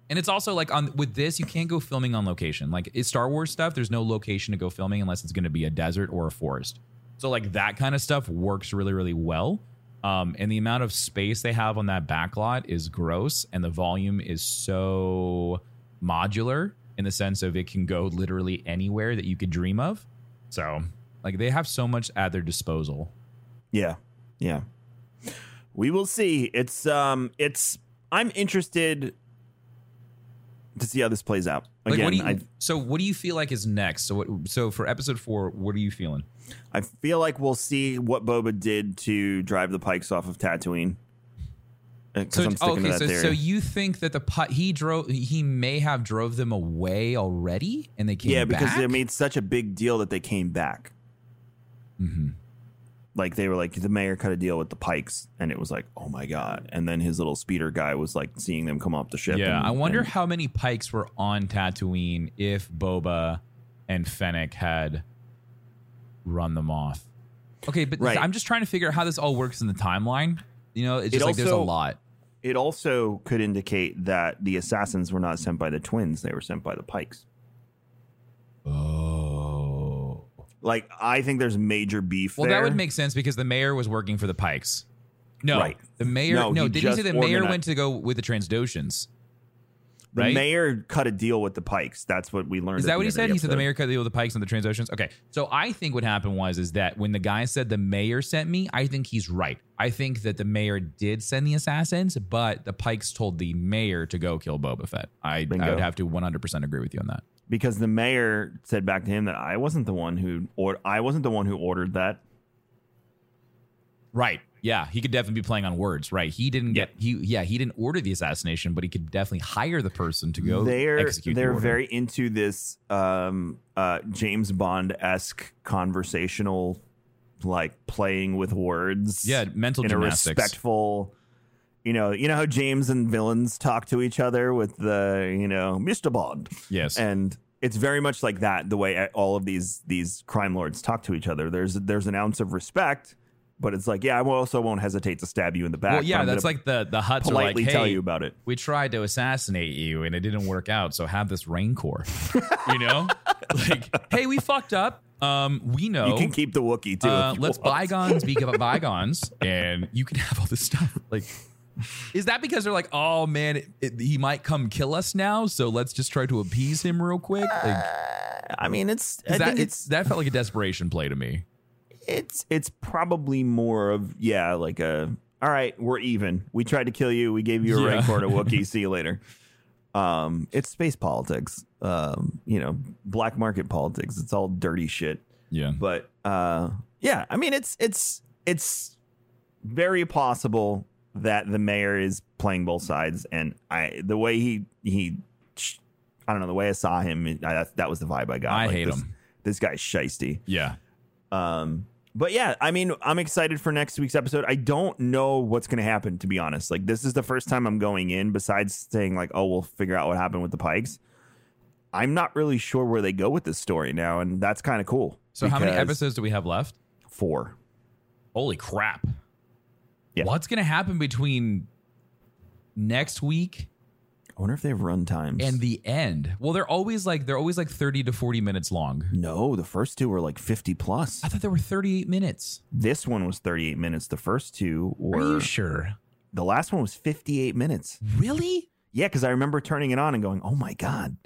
And it's also like on with this, you can't go filming on location. Like it's Star Wars stuff, there's no location to go filming unless it's going to be a desert or a forest. So like that kind of stuff works really, really well. Um, and the amount of space they have on that backlot is gross, and the volume is so modular in the sense of it can go literally anywhere that you could dream of. So, like, they have so much at their disposal. Yeah. Yeah. We will see. It's um it's I'm interested to see how this plays out. Like, Again, what do you, I so what do you feel like is next? So, what, so for episode four, what are you feeling? I feel like we'll see what Boba did to drive the pikes off of Tatooine. Because So I'm okay, so, theory. so you think that the pi- he drove he may have drove them away already, and they came back? yeah, because back? they made such a big deal that they came back. Mm-hmm. Like they were like the mayor cut a deal with the Pikes, and it was like, oh my god! And then his little speeder guy was like seeing them come off the ship. Yeah, and- I wonder and- how many pikes were on Tatooine if Boba and Fennec had run them off. Okay, but Right. I'm just trying to figure out how this all works in the timeline. You know, it's It just like there's a also- lot. It also could indicate that the assassins were not sent by the twins; they were sent by the Pikes. Oh. Like I think there's major beef. Well, there. that would make sense because the mayor was working for the Pikes. No, Right. the mayor. No, No, didn't you say just the mayor organized- went to go with the Trandoshans? The right? mayor cut a deal with the Pikes. That's what we learned. Is that what he said? He said the mayor cut the deal with the Pikes and the Trandoshans. Okay, so I think what happened was is that when the guy said the mayor sent me, I think he's right. I think that the mayor did send the assassins, but the Pikes told the mayor to go kill Boba Fett. I, I would have to 100% agree with you on that. because the mayor said back to him that I wasn't the one who or I wasn't the one who ordered that. Right. Yeah, he could definitely be playing on words. Right. He didn't get he yeah he didn't order the assassination, but he could definitely hire the person to go they're execute. they're order. very into this um, uh, James Bond esque conversational, like playing with words. Yeah, mental in gymnastics. a respectful. You know, you know how James and villains talk to each other with the you know Mr. Bond. yes. and it's very much like that the way all of these these crime lords talk to each other there's there's an ounce of respect but it's like yeah i also won't hesitate to stab you in the back well, yeah, that's like the the hutts are like, politely tell you about it. we tried to assassinate you and it didn't work out so have this rancor. you know? Like hey we fucked up. Um we know. You can keep the wookie too uh, let's want. bygones be bygones and you can have all this stuff. Like is that because they're like oh man it, it, he might come kill us now so let's just try to appease him real quick? Like i mean it's i that, it's it's that felt like a desperation play to me it's it's probably more of yeah like a all right we're even. We tried to kill you. We gave you a Yeah. rancor to wookie see you later. Um it's space politics. Um you know black market politics. It's all dirty shit. Yeah. But uh yeah i mean it's it's it's very possible that the mayor is playing both sides. And i the way he he i don't know the way i saw him I, that, that was the vibe i got. I Like, hate this, him. this guy's shisty. Yeah. Um but yeah i mean i'm excited for next week's episode. I don't know what's going to happen to be honest. Like this is the first time i'm going in besides saying like oh we'll figure out what happened with the pikes. I'm not really sure where they go with this story now and that's kind of cool. So how many episodes do we have left? Four. Holy crap. Yeah. what's gonna happen between next week I wonder if they have run times. and the end well they're always like they're always like 30 to 40 minutes long no, the first two were like 50 plus. i thought they were 38 minutes This one was 38 minutes. The first two were. are you sure The last one was 58 minutes. really Yeah, because I remember turning it on and going, "Oh my god!"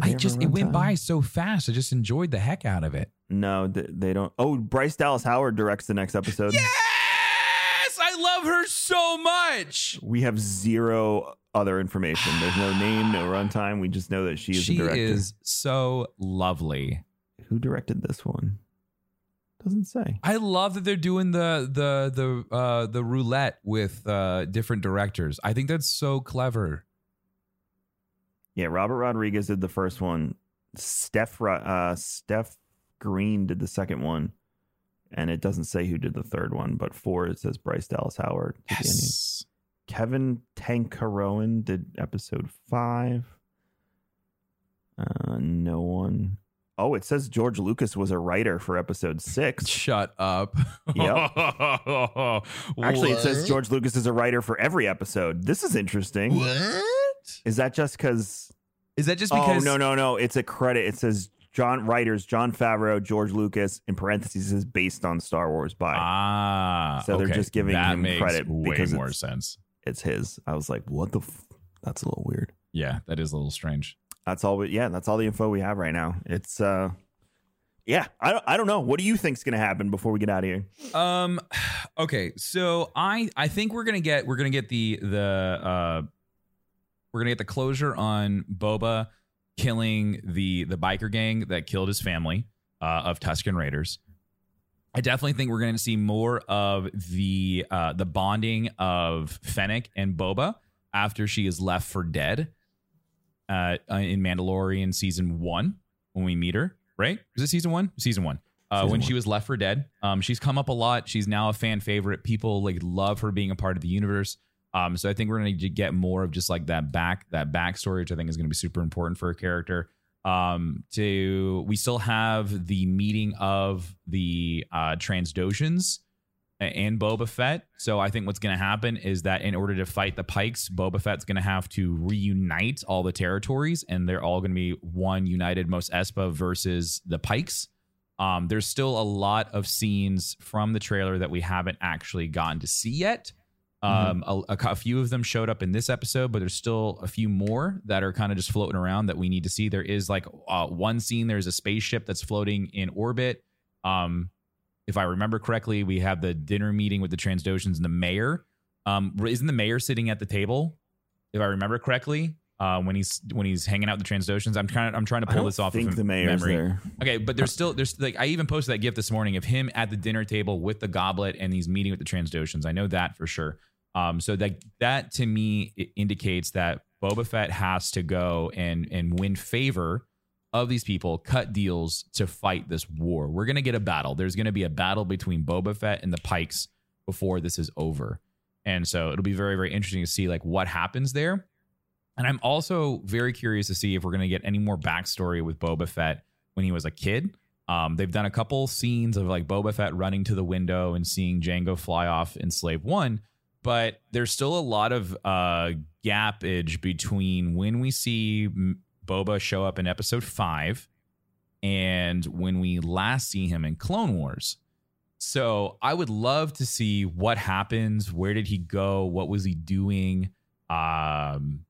I just it went time? by so fast i just enjoyed the heck out of it No, they don't. Oh, Bryce Dallas Howard directs the next episode. yes i love her so much We have zero other information. There's no name, no runtime. We just know that she is she the director. is so lovely Who directed this one? Doesn't say. I love that they're doing the the the uh, the roulette with uh, different directors. I think that's so clever. Yeah, Robert Rodriguez did the first one. Steph uh, Steph Green did the second one, and it doesn't say who did the third one. But four it says Bryce Dallas Howard. Yes. Kevin Tancharoen did episode five. Uh, no one. Oh, it says George Lucas was a writer for episode six. Shut up. Yep. Actually, it says George Lucas is a writer for every episode. This is interesting. What? Is that just because? Is that just Oh because? no no no! It's a credit. It says John writers Jon Favreau, George Lucas. In parentheses, is based on Star Wars by. Ah, So they're just giving that him makes credit way because more sense. It's his. I was like, what the? F-? That's a little weird. Yeah, that is a little strange. That's all. We, yeah, that's all the info we have right now. It's uh, yeah. I don't. I don't know. What do you think's gonna happen before we get out of here? Um, okay, so I I think we're gonna get we're gonna get the the uh we're gonna get the closure on Boba killing the the biker gang that killed his family uh, of Tusken Raiders. I definitely think we're going to see more of the uh, the bonding of Fennec and Boba after she is left for dead uh, in Mandalorian season one when we meet her. Right? Is it season one? Season one. Uh, when she was left for dead, um, she's come up a lot. She's now a fan favorite. People like love her being a part of the universe. Um, so I think we're going to get more of just like that back that backstory, which I think is going to be super important for a character um to we still have the meeting of the uh trandoshans and Boba Fett. So I think what's going to happen is that in order to fight the Pikes, Boba Fett's going to have to reunite all the territories, and they're all going to be one united Mos Espa versus the Pikes. Um, there's still a lot of scenes from the trailer that we haven't actually gotten to see yet. Um, a, a, a few of them showed up in this episode, but there's still a few more that are kind of just floating around that we need to see. There is like uh, one scene. There's a spaceship that's floating in orbit. Um, if I remember correctly, we have the dinner meeting with the Trandoshans and the mayor. Um, isn't the mayor sitting at the table? If I remember correctly, uh, when he's when he's hanging out with the Trandoshans, I'm trying I'm trying to pull this off think of the mayor's memory. there. Okay, but there's still there's like I even posted that gift this morning of him at the dinner table with the goblet and he's meeting with the Trandoshans. I know that for sure. Um, so that that to me indicates that Boba Fett has to go and and win favor of these people, cut deals to fight this war. We're gonna get a battle. There's gonna be a battle between Boba Fett and the Pikes before this is over, and so it'll be very very interesting to see like what happens there. And I'm also very curious to see if we're to get any more backstory with Boba Fett when he was a kid. Um, they've done a couple scenes of like Boba Fett running to the window and seeing Jango fly off in Slave One, but there's still a lot of uh, gapage between when we see Boba show up in Episode Five and when we last see him in Clone Wars. So I would love to see what happens. Where did he go? What was he doing? Um,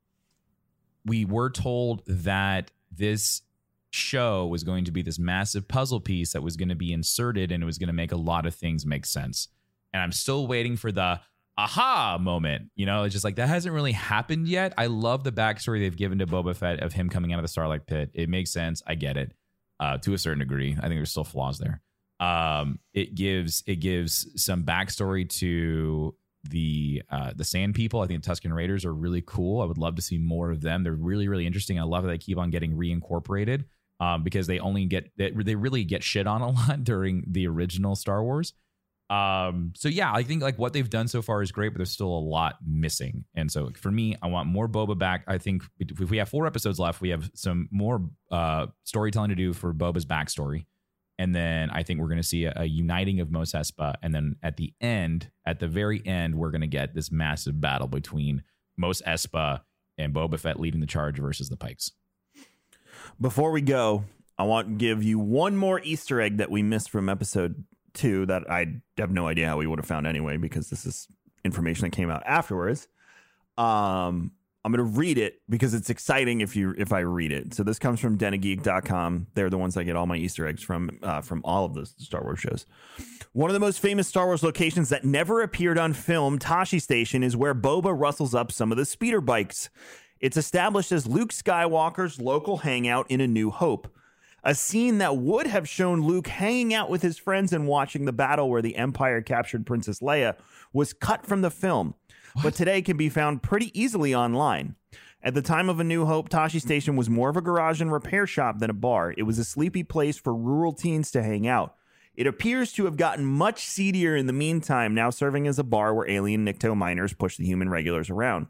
we were told that this show was going to be this massive puzzle piece that was going to be inserted and it was going to make a lot of things make sense. And I'm still waiting for the aha moment. You know, it's just like that hasn't really happened yet. I love the backstory they've given to Boba Fett of him coming out of the Sarlacc Pit. It makes sense. I get it uh, to a certain degree. I think there's still flaws there. Um, it gives it gives some backstory to the uh, the Sand People. I think the Tusken Raiders are really cool. I would love to see more of them. They're really really interesting. I love that they keep on getting reincorporated um, because they only get they, they really get shit on a lot during the original Star Wars. Um, so yeah, I think like what they've done so far is great, but there's still a lot missing. And so for me, I want more Boba back. I think if we have four episodes left, we have some more uh, storytelling to do for Boba's backstory. And then I think we're going to see a, a uniting of Mos Espa. And then at the end, at the very end, we're going to get this massive battle between Mos Espa and Boba Fett leading the charge versus the Pikes. Before we go, I want to give you one more Easter egg that we missed from episode two that I have no idea how we would have found anyway because this is information that came out afterwards. Um, I'm going to read it because it's exciting if you if I read it. So this comes from denofgeek.com. They're the ones I get all my Easter eggs from uh, from all of the Star Wars shows. One of the most famous Star Wars locations that never appeared on film, Tashi Station, is where Boba rustles up some of the speeder bikes. It's established as Luke Skywalker's local hangout in A New Hope. A scene that would have shown Luke hanging out with his friends and watching the battle where the Empire captured Princess Leia was cut from the film, but today can be found pretty easily online. At the time of A New Hope, Tashi Station was more of a garage and repair shop than a bar. It was a sleepy place for rural teens to hang out. It appears to have gotten much seedier in the meantime, now serving as a bar where alien Nikto miners push the human regulars around.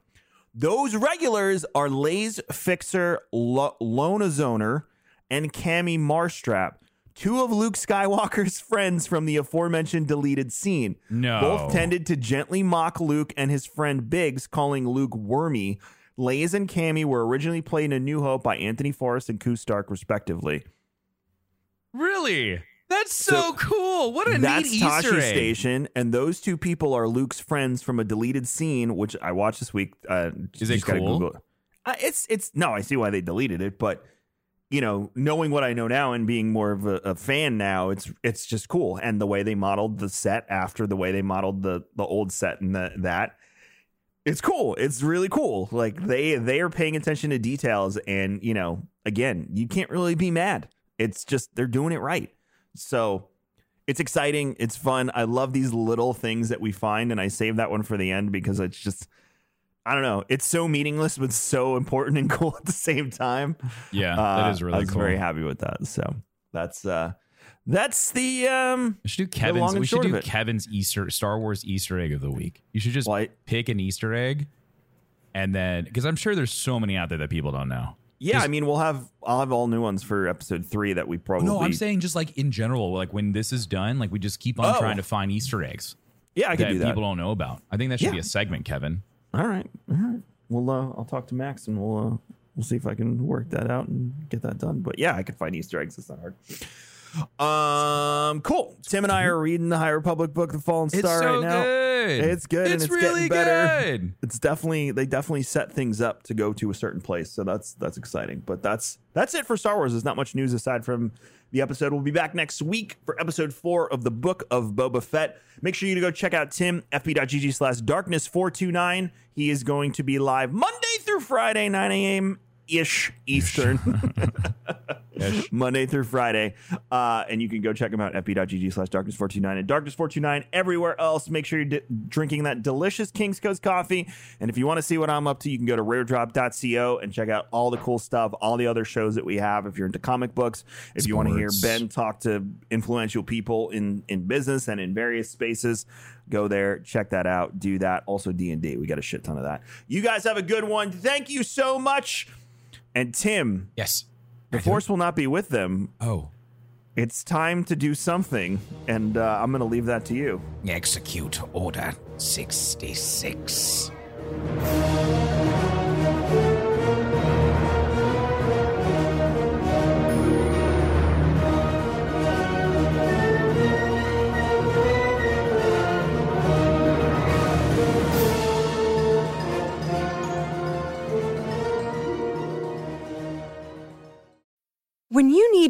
Those regulars are Laze Fixer, Lo- Loneozner, and Camie Marstrap, two of Luke Skywalker's friends from the aforementioned deleted scene. No. Both tended to gently mock Luke and his friend Biggs, calling Luke wormy. Laze and Cammy were originally played in A New Hope by Anthony Forrest and Koo Stark, respectively. Really? That's so, So cool. What a That's neat Tashi Easter egg. Station, and those two people are Luke's friends from a deleted scene, which I watched this week. Uh, Is it cool? Google it. Uh, it's it's no, I see why they deleted it, but you know, knowing what I know now and being more of a, a, fan now, it's it's just cool. And the way they modeled the set after the way they modeled the the old set and the, that, it's cool. It's really cool. Like they they are paying attention to details, and you know, again, you can't really be mad. It's just they're doing it right. So it's exciting. It's fun. I love these little things that we find, and I save that one for the end because it's just I don't know. It's so meaningless, but so important and cool at the same time. Yeah, Uh, that is really I was cool. very happy with that. So that's uh that's the um We should do Kevin's. We should do. Kevin's Easter Star Wars Easter egg of the week. You should just Why- pick an Easter egg, and then because I'm sure there's so many out there that people don't know. yeah. Just- I mean, we'll have I'll have all new ones for episode three that we probably No, I'm saying just like in general, like when this is done, like we just keep on Oh. trying to find Easter eggs yeah I that do that. people don't know about. I think that should Yeah. be a segment, Kevin. All right, all right. Well, uh, I'll talk to Max and we'll uh, we'll see if I can work that out and get that done. But yeah, I can find Easter eggs. It's not hard. Um, cool. Tim and I are reading the High Republic book, The Fallen Star, right now. good. It's good and It's, it's really getting better. good. It's definitely they definitely set things up to go to a certain place, so that's that's exciting. But that's that's it for Star Wars. There's not much news aside from the episode. We'll be back next week for episode four of the Book of Boba Fett. Make sure you to go check out Tim fb.gg slash darkness four two nine. He is going to be live Monday through Friday, nine a.m. ish Eastern. Monday through Friday. Uh, and you can go check them out at fb.gg slash darkness429 and darkness429 everywhere else. Make sure you're di- drinking that delicious King's Coast coffee. And if you want to see what I'm up to, you can go to raredrop.co and check out all the cool stuff, all the other shows that we have. If you're into comic books, if you want to hear Ben talk to influential people in, in business and in various spaces, go there, check that out, do that. Also D&D, we got a shit ton of that. You guys have a good one. Thank you so much. And Tim, Yes. The force will not be with them. Oh. It's time to do something, and uh, I'm going to leave that to you. Execute Order 66.